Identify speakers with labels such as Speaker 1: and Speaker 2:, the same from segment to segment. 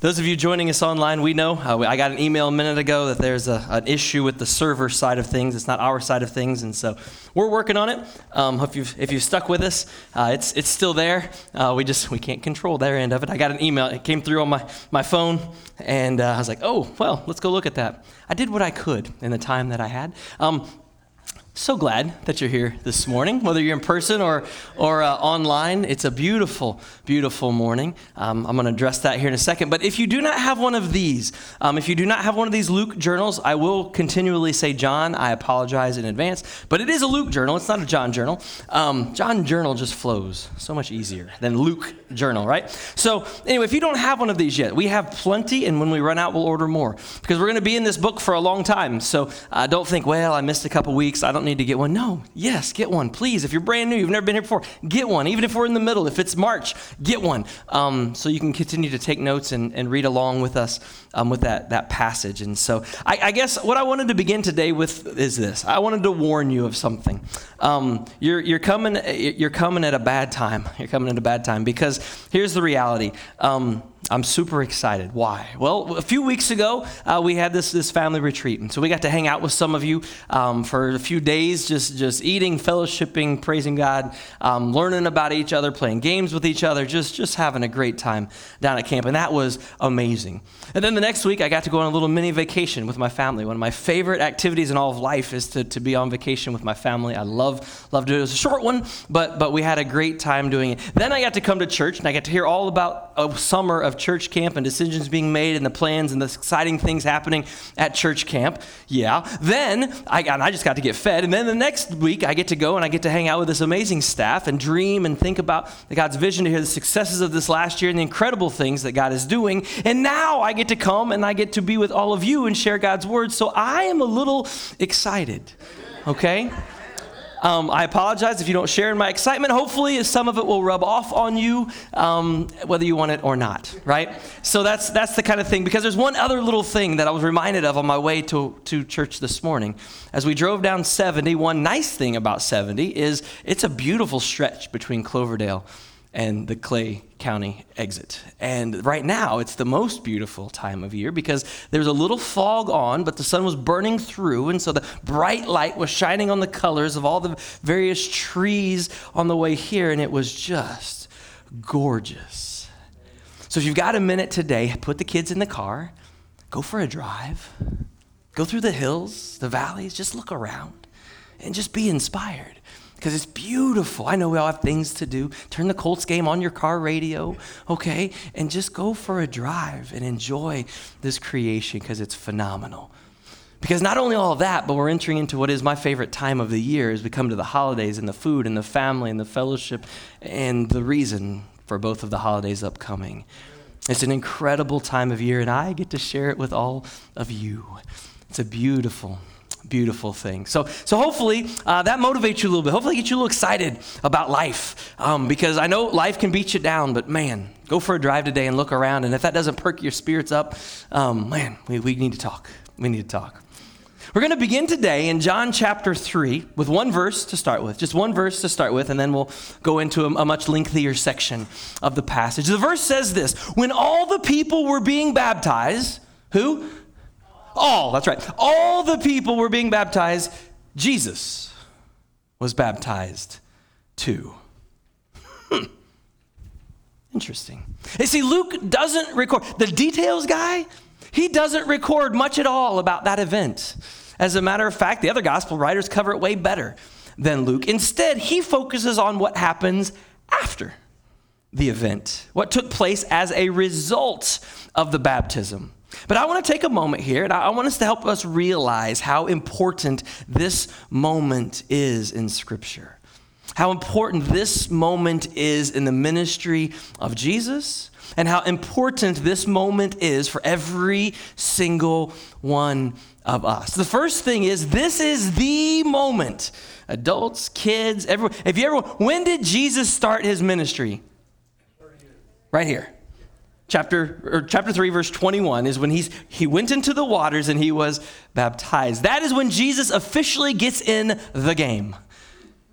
Speaker 1: Those of you joining us online, we know uh, I got an email a minute ago that there's a, an issue with the server side of things. It's not our side of things, and so we're working on it. Um, if you've if you've stuck with us, uh, it's it's still there. Uh, we just we can't control their end of it. I got an email. It came through on my my phone, and uh, I was like, oh well, let's go look at that. I did what I could in the time that I had. Um, so glad that you're here this morning, whether you're in person or, or uh, online. It's a beautiful, beautiful morning. Um, I'm going to address that here in a second. But if you do not have one of these, um, if you do not have one of these Luke journals, I will continually say John. I apologize in advance. But it is a Luke journal, it's not a John journal. Um, John journal just flows so much easier than Luke journal, right? So, anyway, if you don't have one of these yet, we have plenty, and when we run out, we'll order more. Because we're going to be in this book for a long time. So, uh, don't think, well, I missed a couple weeks. I don't need to get one. No, yes, get one, please. If you're brand new, you've never been here before, get one. Even if we're in the middle, if it's March, get one. Um, so you can continue to take notes and, and read along with us um, with that, that passage. And so I, I, guess what I wanted to begin today with is this I wanted to warn you of something. Um, you're, you're, coming, you're coming at a bad time. You're coming at a bad time because here's the reality. Um, I'm super excited. Why? Well, a few weeks ago, uh, we had this, this family retreat. And so we got to hang out with some of you um, for a few days, just, just eating, fellowshipping, praising God, um, learning about each other, playing games with each other, just, just having a great time down at camp. And that was amazing. And then the next week, I got to go on a little mini vacation with my family. One of my favorite activities in all of life is to, to be on vacation with my family. I love, love doing it. It was a short one, but, but we had a great time doing it. Then I got to come to church, and I got to hear all about a summer of church camp and decisions being made and the plans and the exciting things happening at church camp. Yeah. Then I, I just got to get fed. And then the next week, I get to go and I get to hang out with this amazing staff and dream and think about God's vision to hear the successes of this last year and the incredible things that God is doing. And now I get to come and I get to be with all of you and share God's word. So I am a little excited. Okay? Um, I apologize if you don't share in my excitement. Hopefully, some of it will rub off on you, um, whether you want it or not, right? So that's, that's the kind of thing. Because there's one other little thing that I was reminded of on my way to, to church this morning. As we drove down 70, one nice thing about 70 is it's a beautiful stretch between Cloverdale and the Clay County exit. And right now, it's the most beautiful time of year because there's a little fog on, but the sun was burning through, and so the bright light was shining on the colors of all the various trees on the way here, and it was just gorgeous. So if you've got a minute today, put the kids in the car, go for a drive, go through the hills, the valleys, just look around, and just be inspired because it's beautiful. I know we all have things to do. Turn the Colts game on your car radio, okay? And just go for a drive and enjoy this creation because it's phenomenal. Because not only all of that, but we're entering into what is my favorite time of the year as we come to the holidays and the food and the family and the fellowship and the reason for both of the holidays upcoming. It's an incredible time of year, and I get to share it with all of you. It's a beautiful, beautiful thing. So, so hopefully uh, that motivates you a little bit. Hopefully, get you a little excited about life um, because I know life can beat you down, but man, go for a drive today and look around. And if that doesn't perk your spirits up, um, man, we, we need to talk. We need to talk. We're going to begin today in John chapter 3 with one verse to start with, just one verse to start with, and then we'll go into a, a much lengthier section of the passage. The verse says this When all the people were being baptized, who? All, that's right. All the people were being baptized. Jesus was baptized too. Hmm. Interesting. You see, Luke doesn't record, the details guy, he doesn't record much at all about that event. As a matter of fact, the other gospel writers cover it way better than Luke. Instead, he focuses on what happens after the event, what took place as a result of the baptism. But I want to take a moment here and I want us to help us realize how important this moment is in Scripture. How important this moment is in the ministry of Jesus, and how important this moment is for every single one of us. The first thing is this is the moment. Adults, kids, everyone. If you ever, when did Jesus start his ministry? Right here chapter or chapter 3 verse 21 is when he's he went into the waters and he was baptized that is when jesus officially gets in the game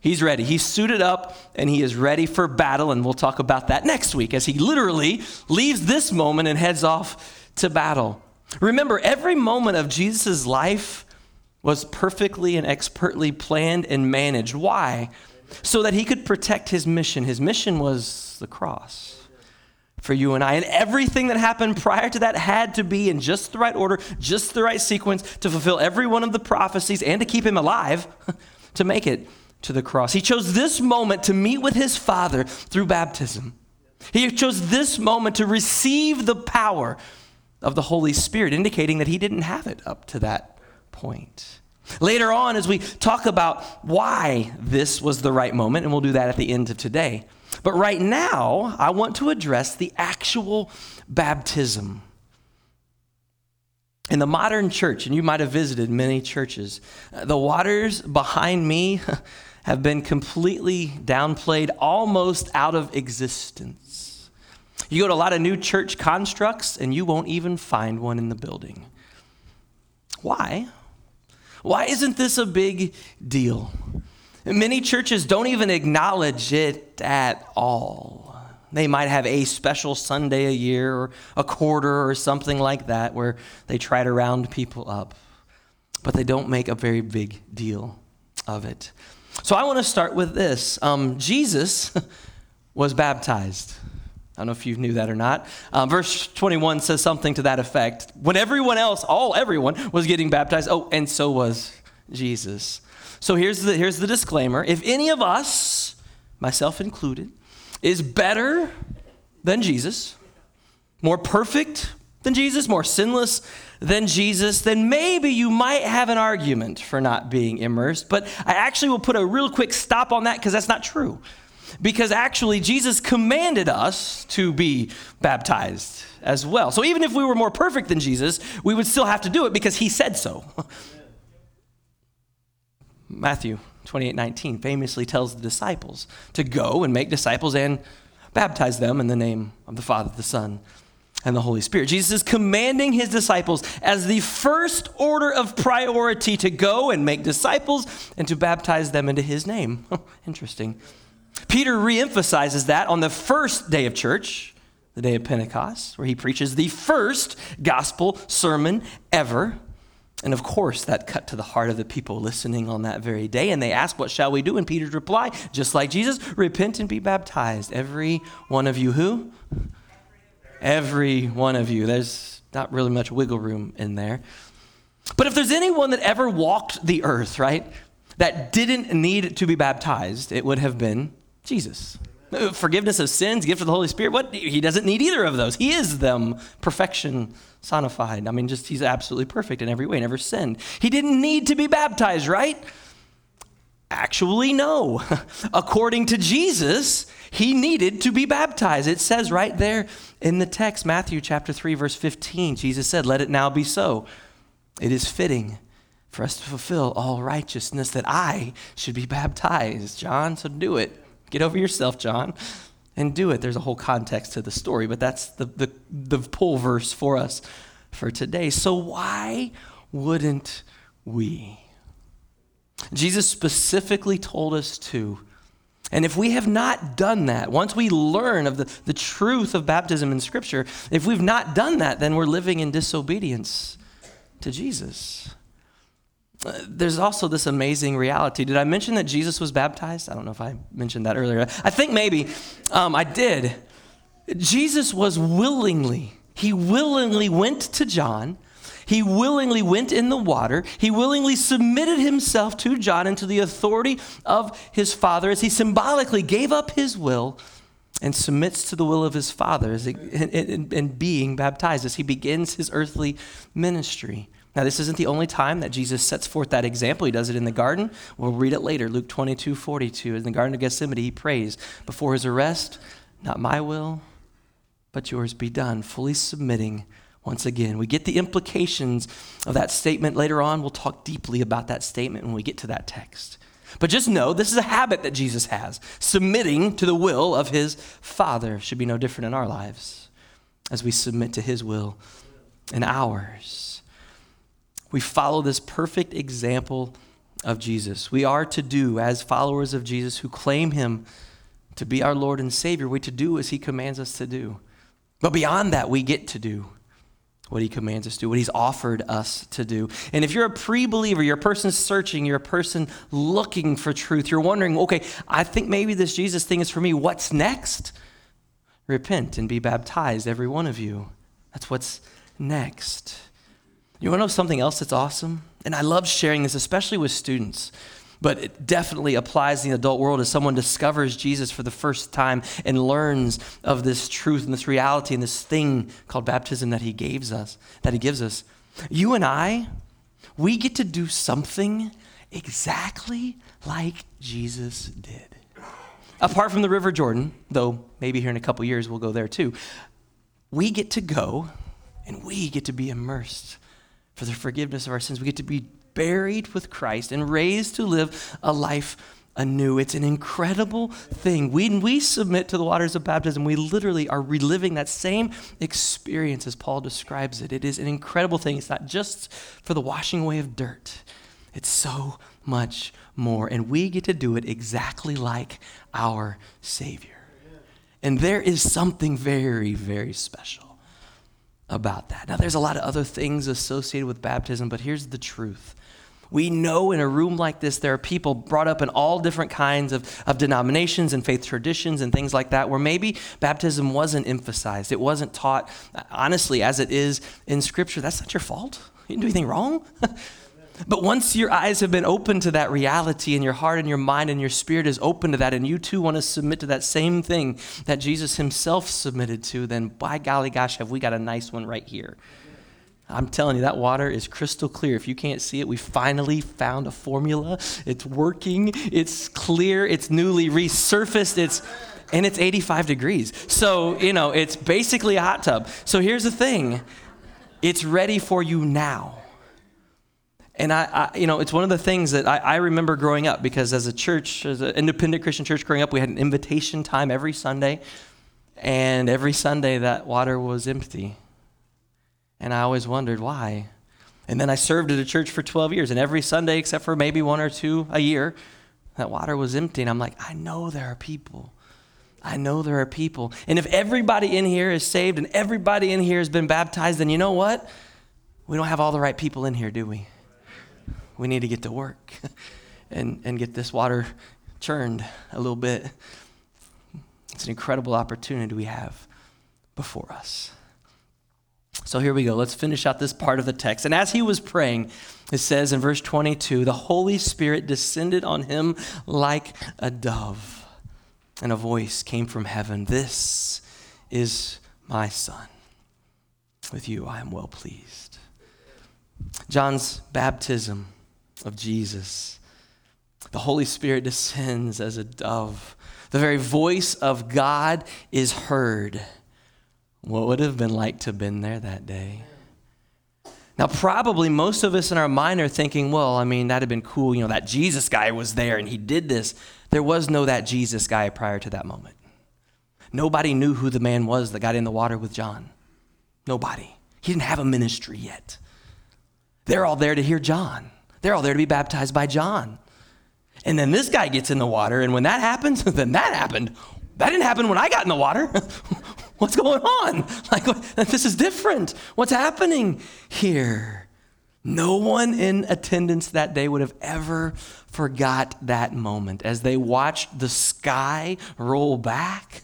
Speaker 1: He's ready. He's suited up and he is ready for battle. And we'll talk about that next week as he literally leaves this moment and heads off to battle. Remember, every moment of Jesus' life was perfectly and expertly planned and managed. Why? So that he could protect his mission. His mission was the cross for you and I. And everything that happened prior to that had to be in just the right order, just the right sequence to fulfill every one of the prophecies and to keep him alive to make it to the cross. He chose this moment to meet with his Father through baptism. He chose this moment to receive the power of the Holy Spirit, indicating that he didn't have it up to that point. Later on, as we talk about why this was the right moment, and we'll do that at the end of today. But right now, I want to address the actual baptism. In the modern church, and you might have visited many churches, uh, the waters behind me have been completely downplayed, almost out of existence. You go to a lot of new church constructs, and you won't even find one in the building. Why? Why isn't this a big deal? Many churches don't even acknowledge it at all. They might have a special Sunday a year or a quarter or something like that where they try to round people up, but they don't make a very big deal of it. So I want to start with this. Um, Jesus was baptized. I don't know if you knew that or not. Um, verse 21 says something to that effect. When everyone else, all everyone, was getting baptized, oh, and so was Jesus. So here's the, here's the disclaimer. If any of us, myself included, is better than Jesus, more perfect than Jesus, more sinless than Jesus, then maybe you might have an argument for not being immersed. But I actually will put a real quick stop on that because that's not true. Because actually, Jesus commanded us to be baptized as well. So even if we were more perfect than Jesus, we would still have to do it because he said so. Matthew 28 19 famously tells the disciples to go and make disciples and baptize them in the name of the Father, the Son, and the Holy Spirit. Jesus is commanding his disciples as the first order of priority to go and make disciples and to baptize them into his name. Interesting. Peter reemphasizes that on the first day of church, the day of Pentecost, where he preaches the first gospel sermon ever. And of course, that cut to the heart of the people listening on that very day. And they ask, What shall we do? And Peter's reply, just like Jesus, repent and be baptized. Every one of you who? Every one of you. There's not really much wiggle room in there. But if there's anyone that ever walked the earth, right, that didn't need to be baptized, it would have been Jesus. Uh, forgiveness of sins, gift of the Holy Spirit, what? He doesn't need either of those. He is them, perfection sonified. I mean, just he's absolutely perfect in every way, never sinned. He didn't need to be baptized, right? Actually, no. According to Jesus, he needed to be baptized. It says right there in the text, Matthew chapter 3, verse 15, Jesus said, Let it now be so. It is fitting for us to fulfill all righteousness that I should be baptized. John, so do it. Get over yourself, John, and do it. There's a whole context to the story, but that's the, the, the pull verse for us for today. So, why wouldn't we? Jesus specifically told us to. And if we have not done that, once we learn of the, the truth of baptism in Scripture, if we've not done that, then we're living in disobedience to Jesus. There's also this amazing reality. Did I mention that Jesus was baptized? I don't know if I mentioned that earlier. I think maybe um, I did. Jesus was willingly, he willingly went to John he willingly went in the water. He willingly submitted himself to John and to the authority of his father as he symbolically gave up his will and submits to the will of his father as he, in, in, in being baptized as he begins his earthly ministry. Now, this isn't the only time that Jesus sets forth that example. He does it in the garden. We'll read it later, Luke 22 42. In the Garden of Gethsemane, he prays before his arrest, Not my will, but yours be done, fully submitting once again. We get the implications of that statement later on. We'll talk deeply about that statement when we get to that text. But just know this is a habit that Jesus has. Submitting to the will of his Father should be no different in our lives as we submit to his will in ours. We follow this perfect example of Jesus. We are to do, as followers of Jesus who claim him to be our Lord and Savior, we to do as he commands us to do. But beyond that, we get to do what he commands us to do, what he's offered us to do. And if you're a pre believer, you're a person searching, you're a person looking for truth, you're wondering, okay, I think maybe this Jesus thing is for me. What's next? Repent and be baptized, every one of you. That's what's next. You want to know something else that's awesome? And I love sharing this, especially with students but it definitely applies in the adult world as someone discovers Jesus for the first time and learns of this truth and this reality and this thing called baptism that he gives us, that he gives us. You and I, we get to do something exactly like Jesus did. Apart from the River Jordan, though maybe here in a couple years we'll go there too, we get to go and we get to be immersed for the forgiveness of our sins. We get to be buried with Christ and raised to live a life anew. It's an incredible thing. When we submit to the waters of baptism, we literally are reliving that same experience as Paul describes it. It is an incredible thing. It's not just for the washing away of dirt, it's so much more. And we get to do it exactly like our Savior. And there is something very, very special about that. Now, there's a lot of other things associated with baptism, but here's the truth we know in a room like this, there are people brought up in all different kinds of, of denominations and faith traditions and things like that, where maybe baptism wasn't emphasized. It wasn't taught, honestly, as it is in Scripture. That's not your fault. You didn't do anything wrong. But once your eyes have been open to that reality and your heart and your mind and your spirit is open to that, and you too want to submit to that same thing that Jesus himself submitted to, then by golly gosh, have we got a nice one right here. I'm telling you, that water is crystal clear. If you can't see it, we finally found a formula. It's working, it's clear, it's newly resurfaced, it's and it's 85 degrees. So, you know, it's basically a hot tub. So here's the thing it's ready for you now. And I, I, you know, it's one of the things that I, I remember growing up because as a church, as an independent Christian church growing up, we had an invitation time every Sunday. And every Sunday that water was empty. And I always wondered why. And then I served at a church for 12 years, and every Sunday, except for maybe one or two a year, that water was empty. And I'm like, I know there are people. I know there are people. And if everybody in here is saved and everybody in here has been baptized, then you know what? We don't have all the right people in here, do we? We need to get to work and, and get this water churned a little bit. It's an incredible opportunity we have before us. So here we go. Let's finish out this part of the text. And as he was praying, it says in verse 22 the Holy Spirit descended on him like a dove, and a voice came from heaven This is my son. With you I am well pleased. John's baptism of Jesus, the Holy Spirit descends as a dove. The very voice of God is heard what would have been like to have been there that day? Now, probably most of us in our mind are thinking, well, I mean, that'd have been cool. You know, that Jesus guy was there and he did this. There was no that Jesus guy prior to that moment. Nobody knew who the man was that got in the water with John. Nobody. He didn't have a ministry yet. They're all there to hear John, they're all there to be baptized by John. And then this guy gets in the water, and when that happens, then that happened. That didn't happen when I got in the water. What's going on? Like, this is different. What's happening here? No one in attendance that day would have ever forgot that moment as they watched the sky roll back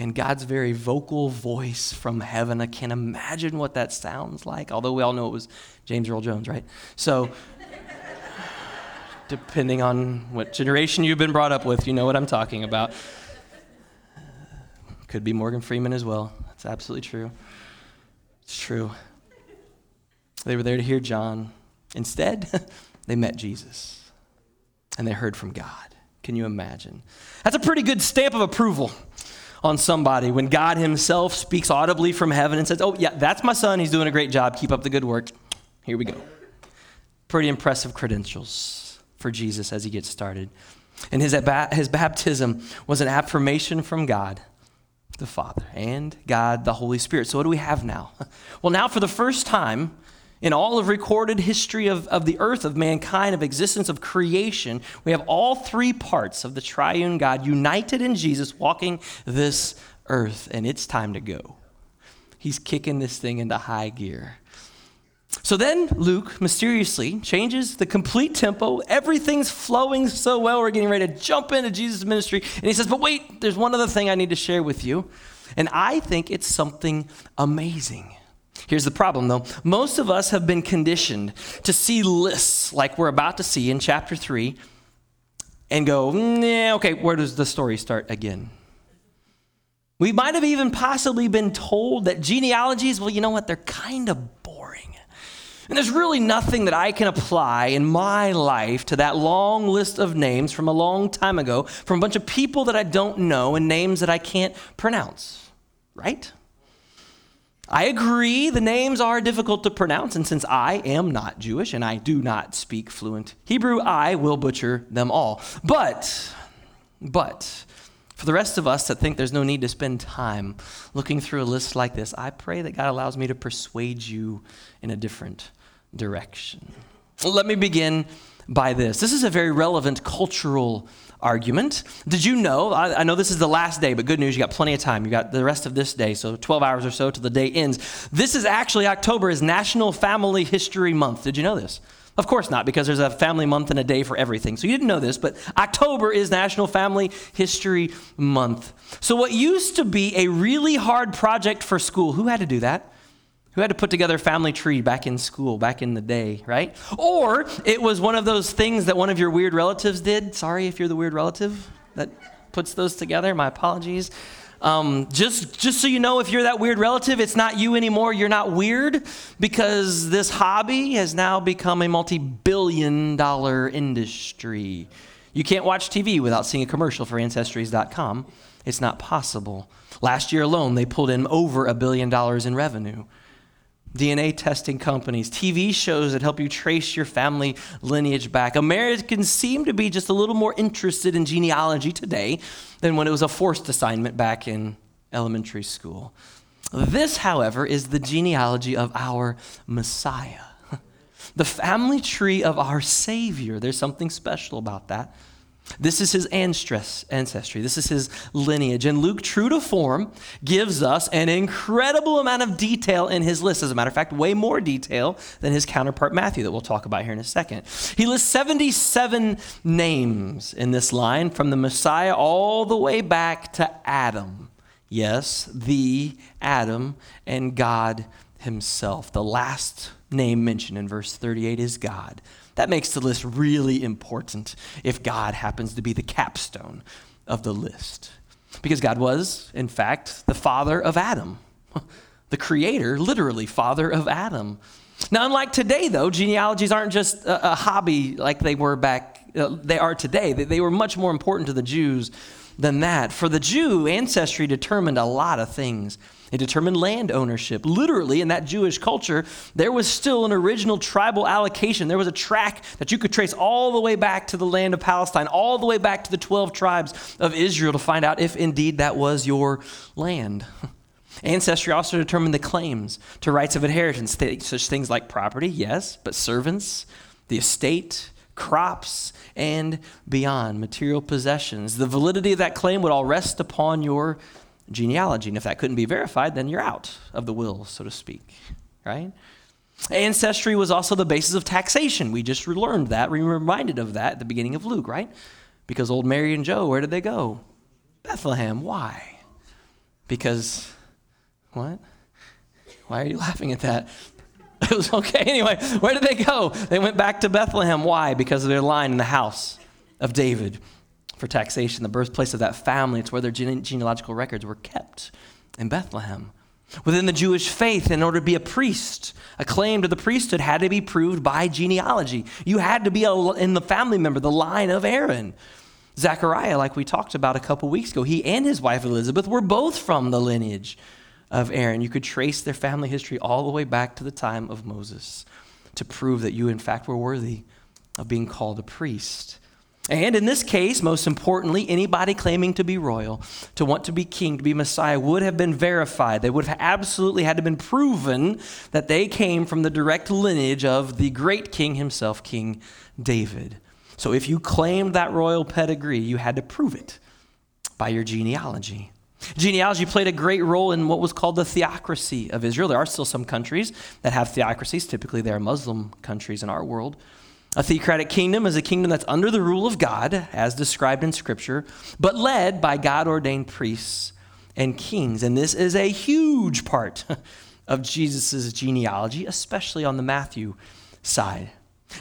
Speaker 1: and God's very vocal voice from heaven. I can't imagine what that sounds like, although we all know it was James Earl Jones, right? So, depending on what generation you've been brought up with, you know what I'm talking about. Could be Morgan Freeman as well. That's absolutely true. It's true. They were there to hear John. Instead, they met Jesus and they heard from God. Can you imagine? That's a pretty good stamp of approval on somebody when God Himself speaks audibly from heaven and says, Oh, yeah, that's my son. He's doing a great job. Keep up the good work. Here we go. Pretty impressive credentials for Jesus as He gets started. And his, his baptism was an affirmation from God the Father and God, the Holy Spirit. So, what do we have now? Well, now for the first time In all of recorded history of, of the earth, of mankind, of existence, of creation, we have all three parts of the triune God united in Jesus walking this earth, and it's time to go. He's kicking this thing into high gear. So then Luke mysteriously changes the complete tempo. Everything's flowing so well. We're getting ready to jump into Jesus' ministry. And he says, But wait, there's one other thing I need to share with you. And I think it's something amazing. Here's the problem, though. Most of us have been conditioned to see lists like we're about to see in chapter 3 and go, nah, okay, where does the story start again? We might have even possibly been told that genealogies, well, you know what, they're kind of. And there's really nothing that I can apply in my life to that long list of names from a long time ago from a bunch of people that I don't know and names that I can't pronounce, right? I agree the names are difficult to pronounce, and since I am not Jewish and I do not speak fluent Hebrew, I will butcher them all. But, but, for the rest of us that think there's no need to spend time looking through a list like this, I pray that God allows me to persuade you in a different direction. Let me begin by this. This is a very relevant cultural argument. Did you know? I, I, know this is the last day, but good news, you got plenty of time. You got the rest of this day, so 12 hours or so till the day ends. This is actually October is National Family History Month. Did you know this? Of course not, because there's a family month and a day for everything. So you didn't know this, but October is National Family History Month. So what used to be a really hard project for school, who had to do that? Who had to put together a family tree back in school, back in the day, right? Or it was one of those things that one of your weird relatives did. Sorry if you're the weird relative that puts those together. My apologies. Um, just, just so you know, if you're that weird relative, it's not you anymore. You're not weird because this hobby has now become a multi billion dollar industry. You can't watch TV without seeing a commercial for Ancestries.com. It's not possible. Last year alone, they pulled in over a billion dollars in revenue. DNA testing companies, TV shows that help you trace your family lineage back. Americans seem to be just a little more interested in genealogy today than when it was a forced assignment back in elementary school. This, however, is the genealogy of our Messiah, the family tree of our Savior. There's something special about that. This is his ancestry. This is his lineage. And Luke, true to form, gives us an incredible amount of detail in his list. As a matter of fact, way more detail than his counterpart Matthew, that we'll talk about here in a second. He lists 77 names in this line from the Messiah all the way back to Adam. Yes, the Adam and God himself. The last name mentioned in verse 38 is God. That makes the list really important if God happens to be the capstone of the list. Because God was, in fact, the father of Adam, the creator, literally, father of Adam. Now, unlike today, though, genealogies aren't just a, a hobby like they were back, uh, they are today. They, they were much more important to the Jews than that. For the Jew, ancestry determined a lot of things. It determined land ownership. Literally, in that Jewish culture, there was still an original tribal allocation. There was a track that you could trace all the way back to the land of Palestine, all the way back to the 12 tribes of Israel to find out if indeed that was your land. Ancestry also determined the claims to rights of inheritance, such things like property, yes, but servants, the estate, crops, and beyond, material possessions. The validity of that claim would all rest upon your genealogy. And if that couldn't be verified, then you're out of the will, so to speak, right? Ancestry was also the basis of taxation. We just learned that. We were reminded of that at the beginning of Luke, right? Because old Mary and Joe, where did they go? Bethlehem. Why? Because, what? Why are you laughing at that? It was okay. Anyway, where did they go? They went back to Bethlehem. Why? Because of their line in the house of David for taxation, the birthplace of that family. It's where their gene- genealogical records were kept in Bethlehem. Within the Jewish faith, in order to be a priest, a claim to the priesthood had to be proved by genealogy. You had to be a, in the family member, the line of Aaron. Zechariah, like we talked about a couple weeks ago, he and his wife Elizabeth were both from the lineage of Aaron. You could trace their family history all the way back to the time of Moses to prove that you, in fact, were worthy of being called a priest. And in this case, most importantly, anybody claiming to be royal, to want to be king, to be Messiah, would have been verified. They would have absolutely had to been proven that they came from the direct lineage of the great king himself, King David. So if you claimed that royal pedigree, you had to prove it by your genealogy. Genealogy played a great role in what was called the theocracy of Israel. There are still some countries that have theocracies. Typically, they are Muslim countries in our world. A theocratic kingdom is a kingdom that's under the rule of God, as described in Scripture, but led by God ordained priests and kings. And this is a huge part of Jesus' genealogy, especially on the Matthew side.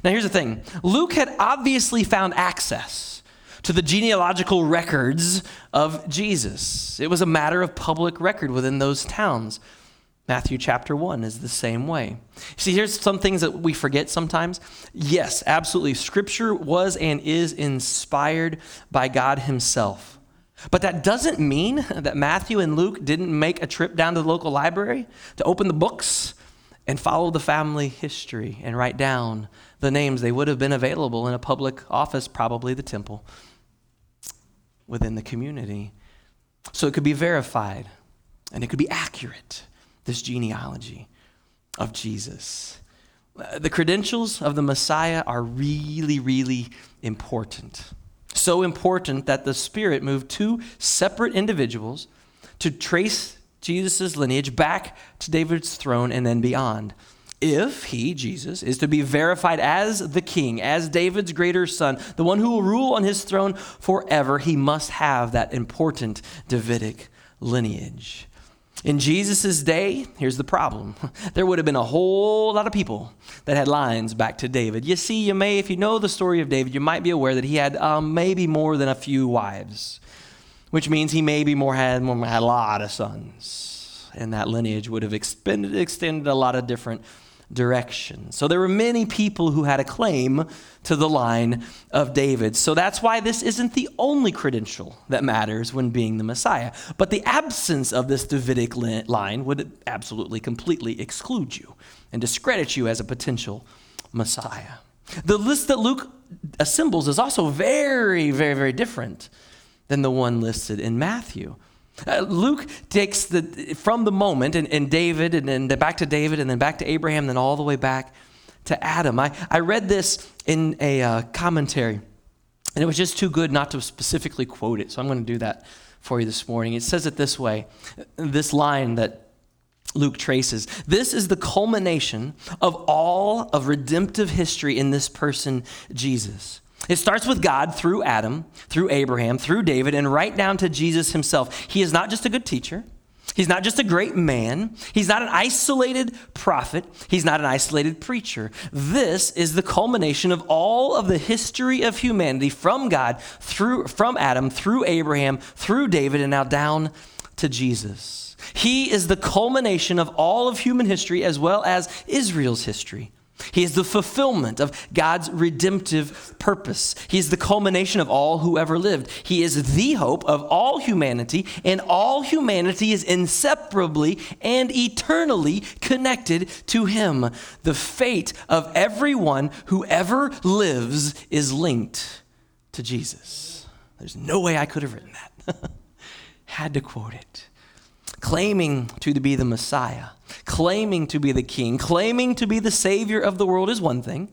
Speaker 1: Now, here's the thing Luke had obviously found access to the genealogical records of Jesus, it was a matter of public record within those towns. Matthew chapter 1 is the same way. See, here's some things that we forget sometimes. Yes, absolutely. Scripture was and is inspired by God Himself. But that doesn't mean that Matthew and Luke didn't make a trip down to the local library to open the books and follow the family history and write down the names. They would have been available in a public office, probably the temple, within the community. So it could be verified and it could be accurate this genealogy of Jesus. The credentials of the Messiah are really, really important. So important that the Spirit moved two separate individuals to trace Jesus' lineage back to David's throne and then beyond. If he, Jesus, is to be verified as the king, as David's greater son, the one who will rule on his throne forever, he must have that important Davidic lineage. In Jesus' day, here's the problem. There would have been a whole lot of people that had lines back to David. You see, you may, if you know the story of David, you might be aware that he had um, maybe more than a few wives, which means he maybe more had, more, had a lot of sons. And that lineage would have extended, extended a lot of different direction. So there were many people who had a claim to the line of David. So that's why this isn't the only credential that matters when being the Messiah. But the absence of this Davidic line would absolutely completely exclude you and discredit you as a potential Messiah. The list that Luke assembles is also very, very, very different than the one listed in Matthew. Uh, Luke takes the from the moment and, and David and then back to David and then back to Abraham, then all the way back to Adam. I, I read this in a uh, commentary, and it was just too good not to specifically quote it. So I'm going to do that for you this morning. It says it this way this line that Luke traces. This is the culmination of all of redemptive history in this person, Jesus. It starts with God through Adam, through Abraham, through David, and right down to Jesus himself. He is not just a good teacher. He's not just a great man. He's not an isolated prophet. He's not an isolated preacher. This is the culmination of all of the history of humanity from God, through, from Adam, through Abraham, through David, and now down to Jesus. He is the culmination of all of human history as well as Israel's history. He is the fulfillment of God's redemptive purpose. He is the culmination of all who ever lived. He is the hope of all humanity, and all humanity is inseparably and eternally connected to Him. The fate of everyone who ever lives is linked to Jesus. There's no way I could have written that. Had to quote it claiming to be the Messiah, claiming to be the king, claiming to be the savior of the world is one thing.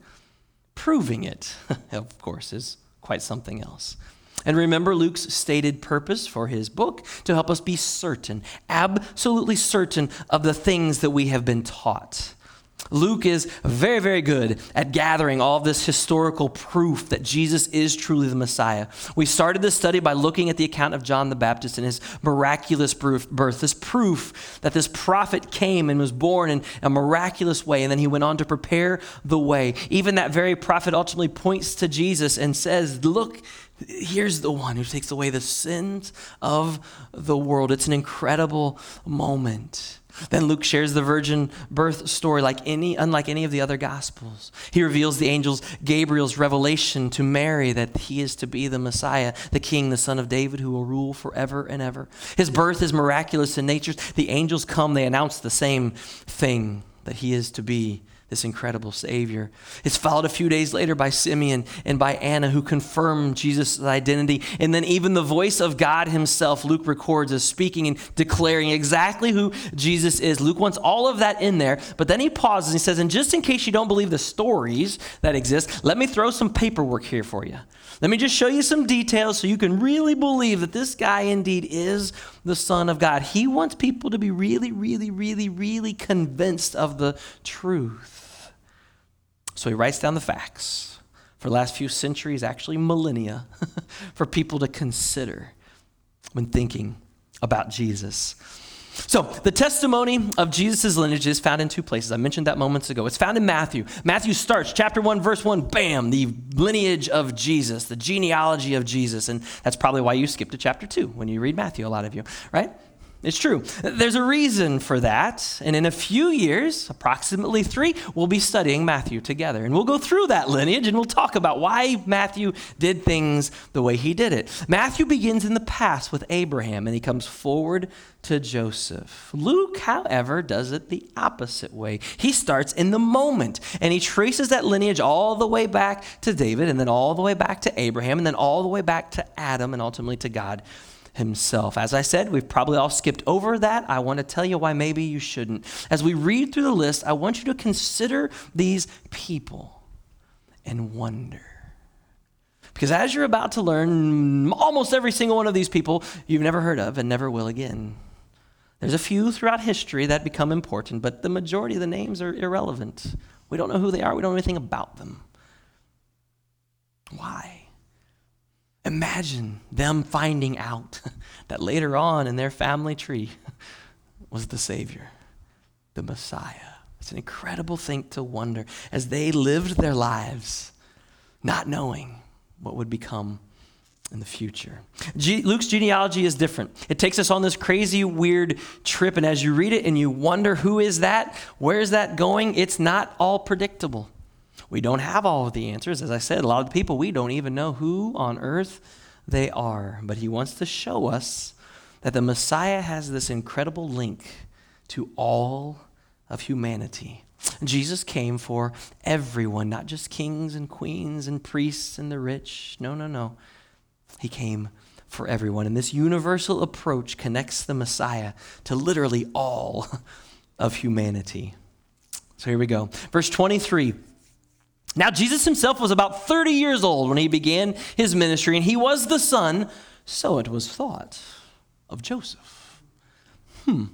Speaker 1: Proving it, of course, is quite something else. And remember Luke's stated purpose for his book to help us be certain, absolutely certain of the things that we have been taught. Luke is very, very good at gathering all this historical proof that Jesus is truly the Messiah. We started this study by looking at the account of John the Baptist and his miraculous birth, this proof that this prophet came and was born in a miraculous way, and then he went on to prepare the way. Even that very prophet ultimately points to Jesus and says, Look, here's the one who takes away the sins of the world. It's an incredible moment. Then Luke shares the virgin birth story like any, unlike any of the other gospels. He reveals the angels Gabriel's revelation to Mary that he is to be the Messiah, the King, the Son of David, who will rule forever and ever. His birth is miraculous in nature. The angels come, they announce the same thing that he is to be this incredible Savior. It's followed a few days later by Simeon and by Anna, who confirm Jesus' identity. And then, even the voice of God Himself, Luke records as speaking and declaring exactly who Jesus is. Luke wants all of that in there, but then he pauses and he says, And just in case you don't believe the stories that exist, let me throw some paperwork here for you. Let me just show you some details so you can really believe that this guy indeed is the Son of God. He wants people to be really, really, really, really convinced of the truth. So he writes down the facts for the last few centuries, actually millennia, for people to consider when thinking about Jesus. So, the testimony of Jesus' lineage is found in two places. I mentioned that moments ago. It's found in Matthew. Matthew starts, chapter 1, verse 1, bam, the lineage of Jesus, the genealogy of Jesus. And that's probably why you skip to chapter 2 when you read Matthew, a lot of you, right? It's true. There's a reason for that. And in a few years, approximately three, we'll be studying Matthew together. And we'll go through that lineage and we'll talk about why Matthew did things the way he did it. Matthew begins in the past with Abraham and he comes forward to Joseph. Luke, however, does it the opposite way. He starts in the moment and he traces that lineage all the way back to David and then all the way back to Abraham and then all the way back to Adam and ultimately to God himself. As I said, we've probably all skipped over that. I want to tell you why maybe you shouldn't. As we read through the list, I want you to consider these people and wonder. Because as you're about to learn, almost every single one of these people you've never heard of and never will again. There's a few throughout history that become important, but the majority of the names are irrelevant. We don't know who they are, we don't know anything about them. Why? Imagine them finding out that later on in their family tree was the Savior, the Messiah. It's an incredible thing to wonder as they lived their lives not knowing what would become in the future. G- Luke's genealogy is different. It takes us on this crazy, weird trip, and as you read it and you wonder who is that, where is that going, it's not all predictable. We don't have all of the answers. As I said, a lot of the people, we don't even know who on earth they are. But he wants to show us that the Messiah has this incredible link to all of humanity. Jesus came for everyone, not just kings and queens and priests and the rich. No, no, no. He came for everyone. And this universal approach connects the Messiah to literally all of humanity. So here we go. Verse 23 now, Jesus himself was about 30 years old when he began his ministry, and he was the son, so it was thought, of Joseph. Hmm.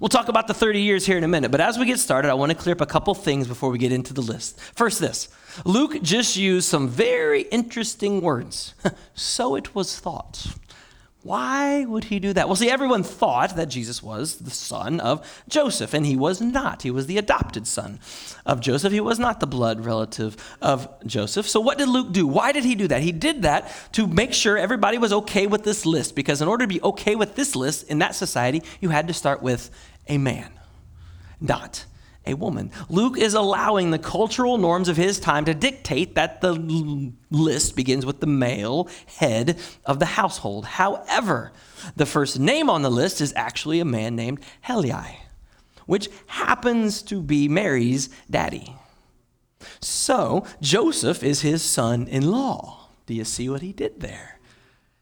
Speaker 1: We'll talk about the 30 years here in a minute, but as we get started, I want to clear up a couple things before we get into the list. First, this Luke just used some very interesting words. so it was thought. Why would he do that? Well, see, everyone thought that Jesus was the son of Joseph, and he was not. He was the adopted son of Joseph. He was not the blood relative of Joseph. So, what did Luke do? Why did he do that? He did that to make sure everybody was okay with this list, because in order to be okay with this list in that society, you had to start with a man, not a woman. Luke is allowing the cultural norms of his time to dictate that the list begins with the male head of the household. However, the first name on the list is actually a man named Heli, which happens to be Mary's daddy. So, Joseph is his son in law. Do you see what he did there?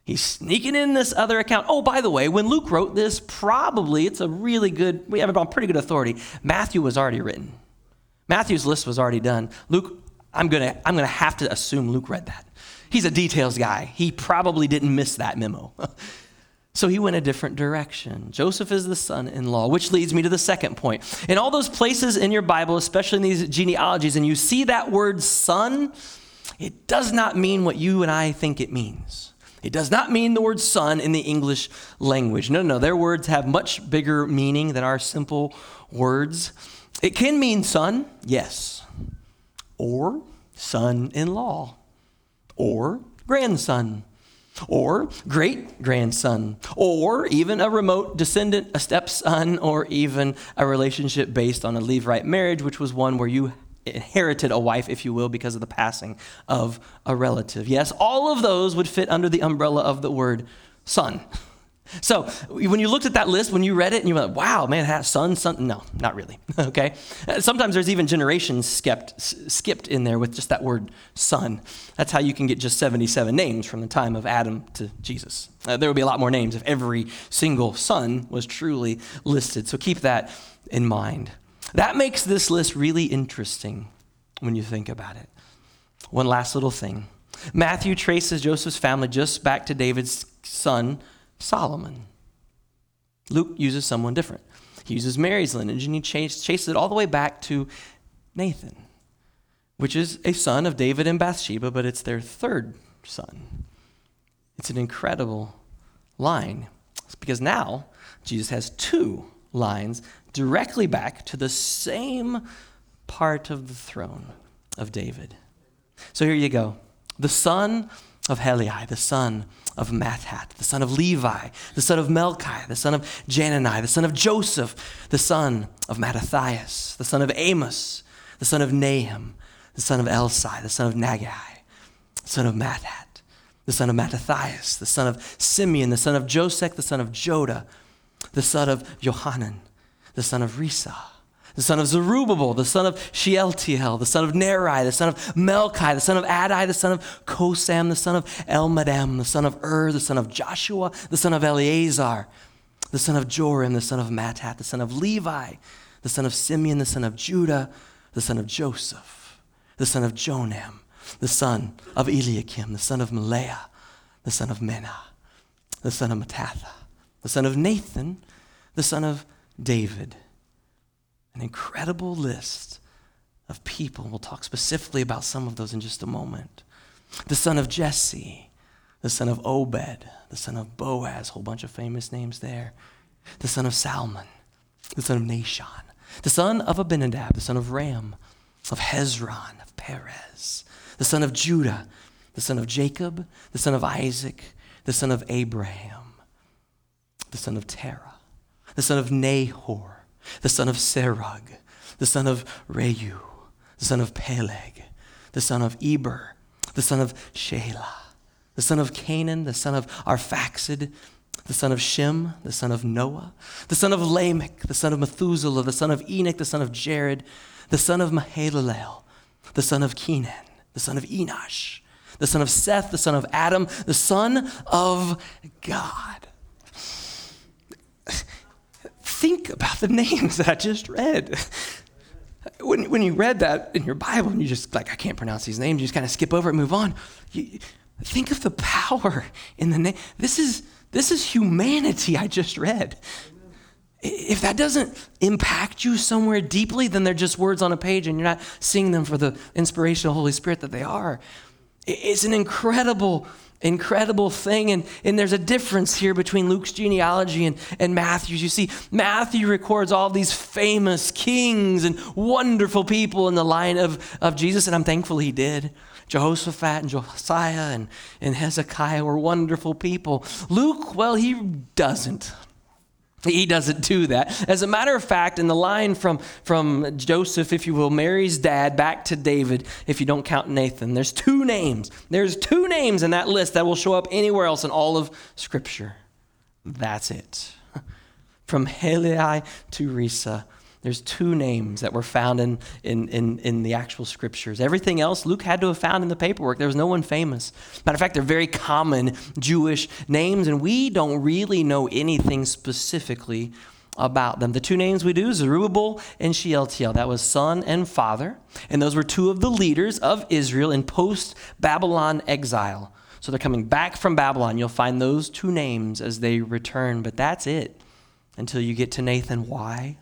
Speaker 1: He's sneaking in this other account. Oh, by the way, when Luke wrote this, probably it's a really good, we have it on pretty good authority. Matthew was already written. Matthew's list was already done. Luke, I'm gonna, I'm gonna have to assume Luke read that. He's a details guy. He probably didn't miss that memo. so he went a different direction. Joseph is the son in law, which leads me to the second point. In all those places in your Bible, especially in these genealogies, and you see that word son, it does not mean what you and I think it means. It does not mean the word son in the English language. No, no, their words have much bigger meaning than our simple words. It can mean son, yes, or son in law, or grandson, or great grandson, or even a remote descendant, a stepson, or even a relationship based on a levirate marriage, which was one where you inherited a wife, if you will, because of the passing of a relative. Yes, all of those would fit under the umbrella of the word son. So when you looked at that list, when you read it, and you went, "Wow, man, has son, son." No, not really. okay. Sometimes there's even generations skipped, skipped in there with just that word "son." That's how you can get just 77 names from the time of Adam to Jesus. Uh, there would be a lot more names if every single son was truly listed. So keep that in mind. That makes this list really interesting when you think about it. One last little thing. Matthew traces Joseph's family just back to David's son Solomon. Luke uses someone different. He uses Mary's lineage and he chases it all the way back to Nathan, which is a son of David and Bathsheba, but it's their third son. It's an incredible line because now Jesus has two lines directly back to the same part of the throne of David. So here you go. The son of Heli, the son of Matthat, the son of Levi, the son of Melchi, the son of Janani, the son of Joseph, the son of Mattathias, the son of Amos, the son of Nahum, the son of Elsai, the son of Naggai, son of Matthat, the son of Mattathias, the son of Simeon, the son of Josech, the son of Joda, the son of Johanan, the son of Rhesa, the son of Zerubbabel, the son of Shealtiel, the son of Neri, the son of Melchi, the son of Adai, the son of Cosam, the son of Elmadam, the son of Ur, the son of Joshua, the son of Eleazar, the son of Joram, the son of Matthat, the son of Levi, the son of Simeon, the son of Judah, the son of Joseph, the son of Jonam, the son of Eliakim, the son of Melea, the son of Menah, the son of Mattatha, the son of Nathan, the son of David an incredible list of people. We'll talk specifically about some of those in just a moment. The son of Jesse, the son of Obed, the son of Boaz, whole bunch of famous names there. The son of Salmon, the son of Nahshon, the son of Abinadab, the son of Ram, of Hezron, of Perez, the son of Judah, the son of Jacob, the son of Isaac, the son of Abraham, the son of Terah, the son of Nahor, the son of Serug, the son of Reu, the son of Peleg, the son of Eber, the son of Shelah, the son of Canaan, the son of Arphaxad, the son of Shem, the son of Noah, the son of Lamech, the son of Methuselah, the son of Enoch, the son of Jared, the son of Mahalalel, the son of Kenan, the son of Enosh, the son of Seth, the son of Adam, the son of God think about the names that I just read. When, when you read that in your Bible and you just like, I can't pronounce these names, you just kind of skip over it and move on. You, think of the power in the name. This is, this is humanity I just read. If that doesn't impact you somewhere deeply, then they're just words on a page and you're not seeing them for the inspiration of the Holy Spirit that they are. It's an incredible incredible thing. And, and there's a difference here between Luke's genealogy and, and Matthew's. You see, Matthew records all these famous kings and wonderful people in the line of, of Jesus, and I'm thankful he did. Jehoshaphat and Josiah and, and Hezekiah were wonderful people. Luke, well, he doesn't. He doesn't do that. As a matter of fact, in the line from, from Joseph, if you will, Mary's dad, back to David, if you don't count Nathan, there's two names. There's two names in that list that will show up anywhere else in all of Scripture. That's it. From Heli to Rhesa, there's two names that were found in, in, in, in, the actual scriptures. Everything else Luke had to have found in the paperwork. There was no one famous. Matter of fact, they're very common Jewish names, and we don't really know anything specifically about them. The two names we do, Zerubbabel and Shealtiel, that was son and father, and those were two of the leaders of Israel in post Babylon exile. So they're coming back from Babylon. You'll find those two names as they return, but that's it until you get to Nathan. Why?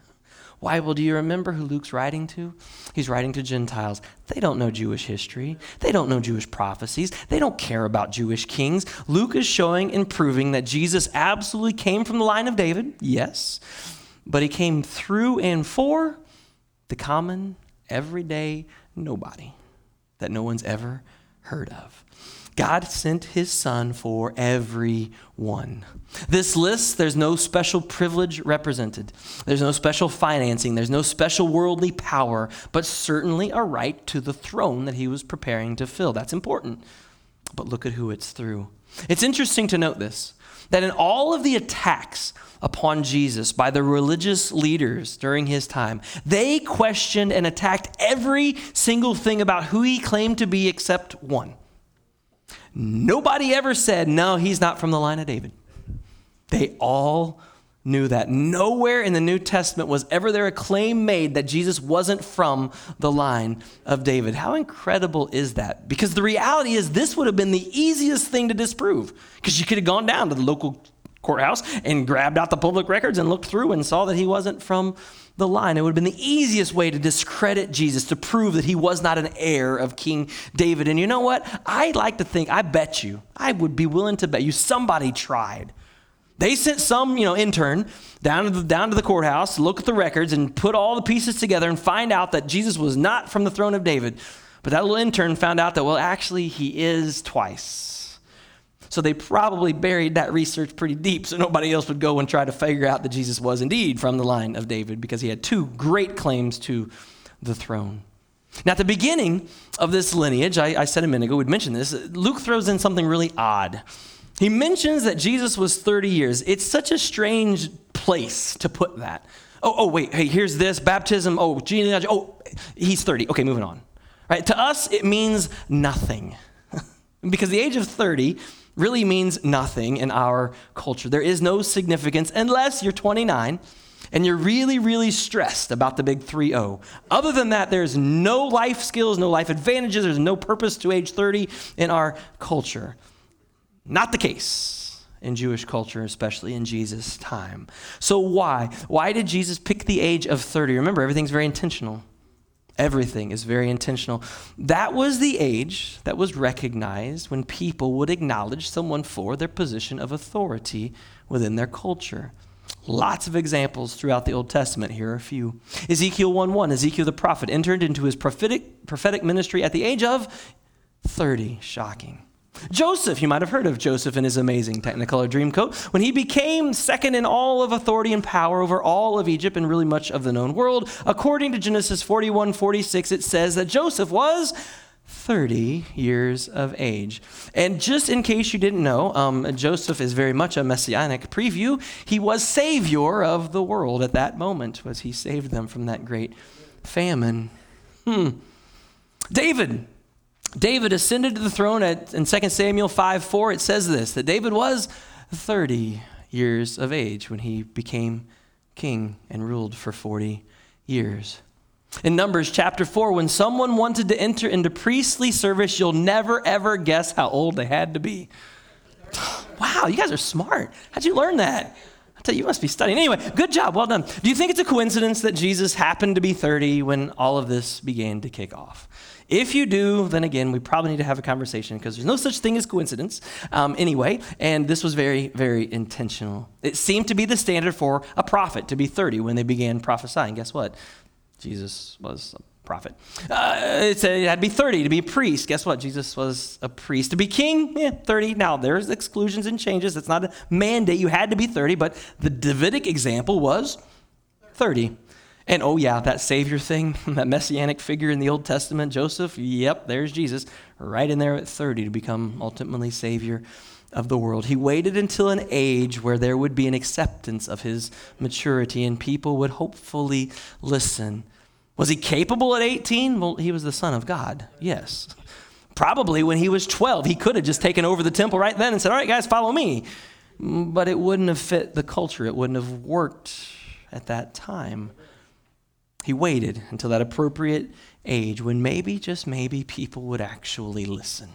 Speaker 1: Why? Well, do you remember who Luke's writing to? He's writing to Gentiles. They don't know Jewish history, they don't know Jewish prophecies, they don't care about Jewish kings. Luke is showing and proving that Jesus absolutely came from the line of David, yes, but he came through and for the common, everyday nobody that no one's ever heard of. God sent his son for everyone. This list, there's no special privilege represented. There's no special financing. There's no special worldly power, but certainly a right to the throne that he was preparing to fill. That's important. But look at who it's through. It's interesting to note this that in all of the attacks upon Jesus by the religious leaders during his time, they questioned and attacked every single thing about who he claimed to be except one. Nobody ever said, no, he's not from the line of David. They all knew that. Nowhere in the New Testament was ever there a claim made that Jesus wasn't from the line of David. How incredible is that? Because the reality is, this would have been the easiest thing to disprove because you could have gone down to the local courthouse and grabbed out the public records and looked through and saw that he wasn't from the line. It would have been the easiest way to discredit Jesus, to prove that he was not an heir of King David. And you know what? I like to think, I bet you, I would be willing to bet you somebody tried they sent some, you know, intern down to the, down to the courthouse look at the records and put all the pieces together and find out that Jesus was not from the throne of David. But that little intern found out that, well, actually, he is twice. So they probably buried that research pretty deep so nobody else would go and try to figure out that Jesus was indeed from the line of David because he had two great claims to the throne. Now, at the beginning of this lineage, I, I said a minute ago, we'd mentioned this, Luke throws in something really odd. He mentions that Jesus was 30 years. It's such a strange place to put that. Oh, oh, wait, hey, here's this baptism. Oh, genealogy. Oh, he's 30. Okay, moving on. Right? To us, it means nothing. because the age of 30 really means nothing in our culture. There is no significance unless you're 29 and you're really, really stressed about the big 3 0. Other than that, there's no life skills, no life advantages, there's no purpose to age 30 in our culture. Not the case in Jewish culture, especially in Jesus' time. So, why? Why did Jesus pick the age of 30? Remember, everything's very intentional. Everything is very intentional. That was the age that was recognized when people would acknowledge someone for their position of authority within their culture. Lots of examples throughout the Old Testament. Here are a few. Ezekiel 1 1, Ezekiel the prophet entered into his prophetic, prophetic ministry at the age of 30. Shocking. Joseph, you might have heard of Joseph and his amazing Technicolor Dreamcoat. When he became second in all of authority and power over all of Egypt and really much of the known world, according to Genesis 41 46, it says that Joseph was 30 years of age. And just in case you didn't know, um, Joseph is very much a messianic preview. He was savior of the world at that moment, was he saved them from that great famine. Hmm. David, David ascended to the throne at, in 2 Samuel 5 4. It says this that David was 30 years of age when he became king and ruled for 40 years. In Numbers chapter 4, when someone wanted to enter into priestly service, you'll never ever guess how old they had to be. Wow, you guys are smart. How'd you learn that? I tell you, you must be studying. Anyway, good job. Well done. Do you think it's a coincidence that Jesus happened to be 30 when all of this began to kick off? If you do, then again, we probably need to have a conversation because there's no such thing as coincidence um, anyway. And this was very, very intentional. It seemed to be the standard for a prophet to be 30 when they began prophesying. Guess what? Jesus was a prophet. Uh, it said it had to be 30 to be a priest. Guess what? Jesus was a priest. To be king, yeah, 30. Now, there's exclusions and changes. It's not a mandate. You had to be 30, but the Davidic example was 30. And oh, yeah, that Savior thing, that messianic figure in the Old Testament, Joseph, yep, there's Jesus, right in there at 30 to become ultimately Savior of the world. He waited until an age where there would be an acceptance of his maturity and people would hopefully listen. Was he capable at 18? Well, he was the Son of God, yes. Probably when he was 12, he could have just taken over the temple right then and said, All right, guys, follow me. Mm, but it wouldn't have fit the culture, it wouldn't have worked at that time. He waited until that appropriate age when maybe, just maybe, people would actually listen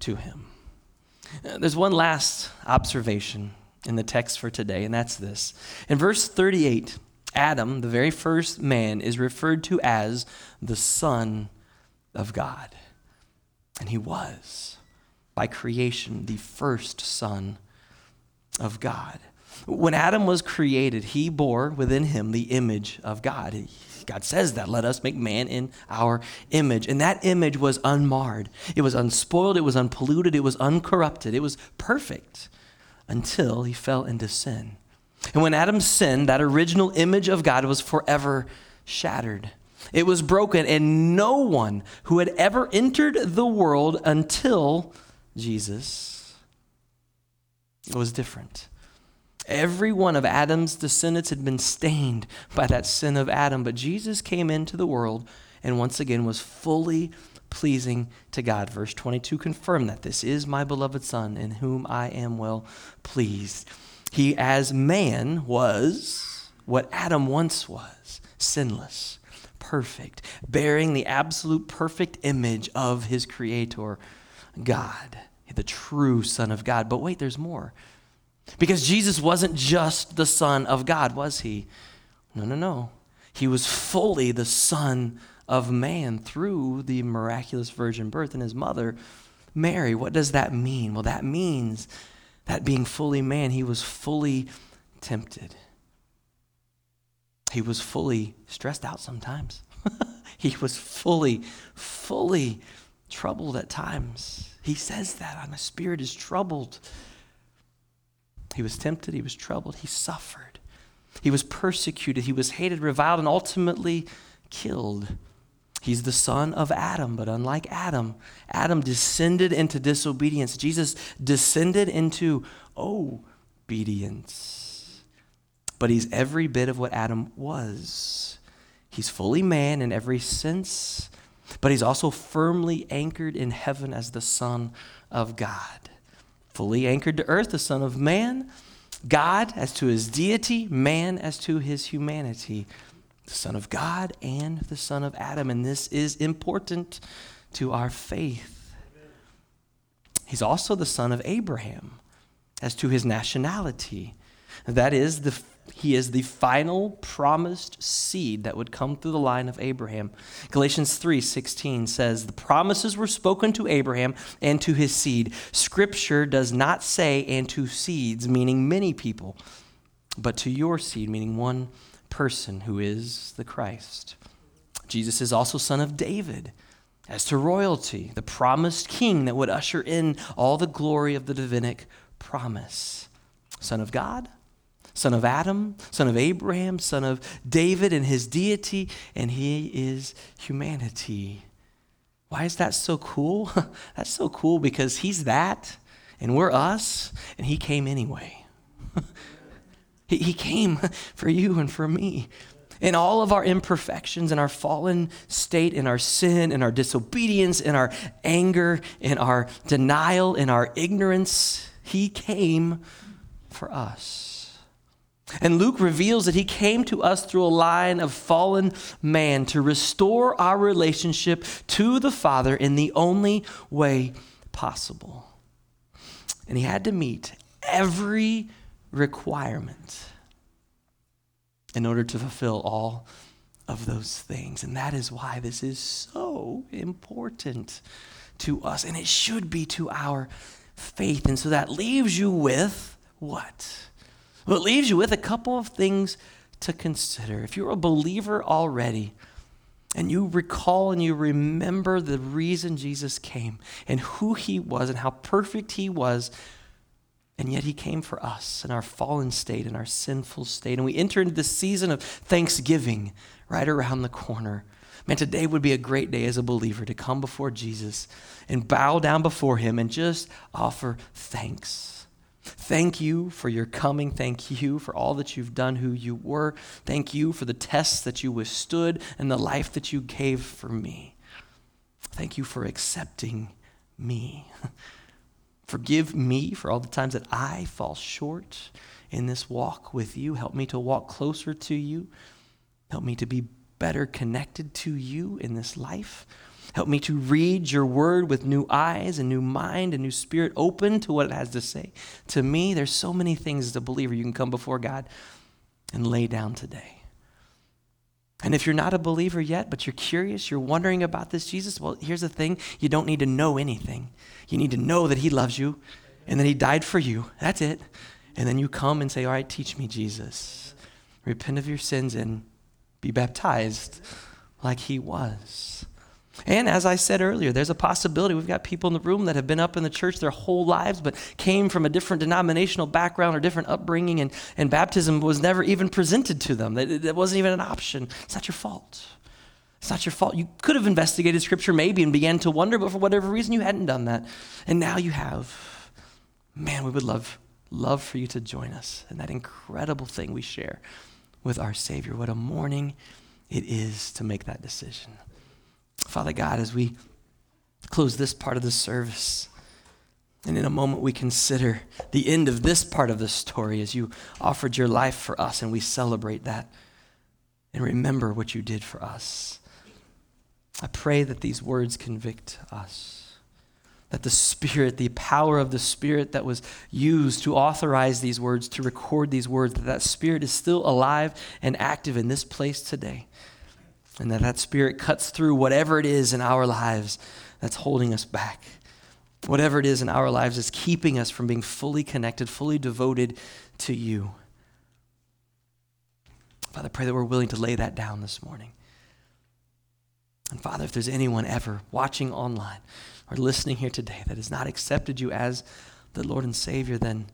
Speaker 1: to him. Uh, there's one last observation in the text for today, and that's this. In verse 38, Adam, the very first man, is referred to as the Son of God. And he was, by creation, the first Son of God. When Adam was created, he bore within him the image of God. God says that, let us make man in our image. And that image was unmarred, it was unspoiled, it was unpolluted, it was uncorrupted, it was perfect until he fell into sin. And when Adam sinned, that original image of God was forever shattered. It was broken, and no one who had ever entered the world until Jesus was different. Every one of Adam's descendants had been stained by that sin of Adam, but Jesus came into the world and once again was fully pleasing to God. Verse 22 confirmed that this is my beloved Son in whom I am well pleased. He, as man, was what Adam once was sinless, perfect, bearing the absolute perfect image of his Creator, God, the true Son of God. But wait, there's more. Because Jesus wasn't just the Son of God, was he? No, no, no. He was fully the Son of man through the miraculous virgin birth and his mother, Mary. What does that mean? Well, that means that being fully man, he was fully tempted. He was fully stressed out sometimes. he was fully, fully troubled at times. He says that, my spirit is troubled. He was tempted, he was troubled, he suffered. He was persecuted, he was hated, reviled, and ultimately killed. He's the son of Adam, but unlike Adam, Adam descended into disobedience. Jesus descended into obedience. But he's every bit of what Adam was. He's fully man in every sense, but he's also firmly anchored in heaven as the Son of God fully anchored to earth, the Son of Man, God as to his deity, man as to his humanity, the Son of God and the Son of Adam. And this is important to our faith. He's also the Son of Abraham as to his nationality. That is the he is the final promised seed that would come through the line of Abraham. Galatians 3:16 says, "The promises were spoken to Abraham and to his seed. Scripture does not say and to seeds, meaning many people, but to your seed, meaning one person who is the Christ." Jesus is also son of David. As to royalty, the promised king that would usher in all the glory of the Davidic promise. Son of God, son of Adam, son of Abraham, son of David and his deity, and he is humanity. Why is that so cool? That's so cool because he's that, and we're us, and he came anyway. he, came for you and for me. In all of our imperfections, in our fallen state, in our sin, in our disobedience, in our anger, in our denial, in our ignorance, he came for us. And Luke reveals that he came to us through a line of fallen man to restore our relationship to the Father in the only way possible. And he had to meet every requirement in order to fulfill all of those things. And that is why this is so important to us, and it should be to our faith. And so that leaves you with what? Well, it leaves you with a couple of things to consider. If you're a believer already, and you recall and you remember the reason Jesus came and who he was and how perfect he was, and yet he came for us in our fallen state, in our sinful state. And we enter into the season of Thanksgiving right around the corner. Man, today would be a great day as a believer to come before Jesus and bow down before him and just offer thanks. Thank you for your coming. Thank you for all that you've done, who you were. Thank you for the tests that you withstood and the life that you gave for me. Thank you for accepting me. Forgive me for all the times that I fall short in this walk with you. Help me to walk closer to you. Help me to be better connected to you in this life. Help me to read your word with new eyes and new mind and new spirit open to what it has to say. To me, there's so many things as a believer you can come before God and lay down today. And if you're not a believer yet, but you're curious, you're wondering about this Jesus, well, here's the thing you don't need to know anything. You need to know that He loves you and that He died for you. That's it. And then you come and say, All right, teach me, Jesus. Repent of your sins and be baptized like He was. And as I said earlier, there's a possibility we've got people in the room that have been up in the church their whole lives, but came from a different denominational background or different upbringing, and, and baptism was never even presented to them. That, that wasn't even an option. It's not your fault. It's not your fault. You could have investigated Scripture maybe and began to wonder, but for whatever reason, you hadn't done that. And now you have. Man, we would love, love for you to join us in that incredible thing we share with our Savior. What a morning it is to make that decision. Father God, as we close this part of the service, and in a moment we consider the end of this part of the story as you offered your life for us, and we celebrate that and remember what you did for us. I pray that these words convict us that the Spirit, the power of the Spirit that was used to authorize these words, to record these words, that that Spirit is still alive and active in this place today. And that that Spirit cuts through whatever it is in our lives that's holding us back. Whatever it is in our lives is keeping us from being fully connected, fully devoted to you. Father, pray that we're willing to lay that down this morning. And Father, if there's anyone ever watching online, or listening here today that has not accepted you as the Lord and Savior, then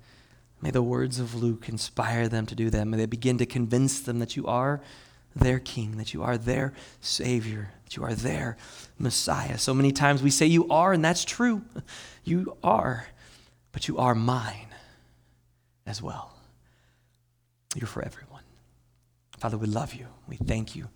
Speaker 1: may the words of Luke inspire them to do that. May they begin to convince them that you are their King, that you are their Savior, that you are their Messiah. So many times we say you are, and that's true. You are, but you are mine as well. You're for everyone. Father, we love you. We thank you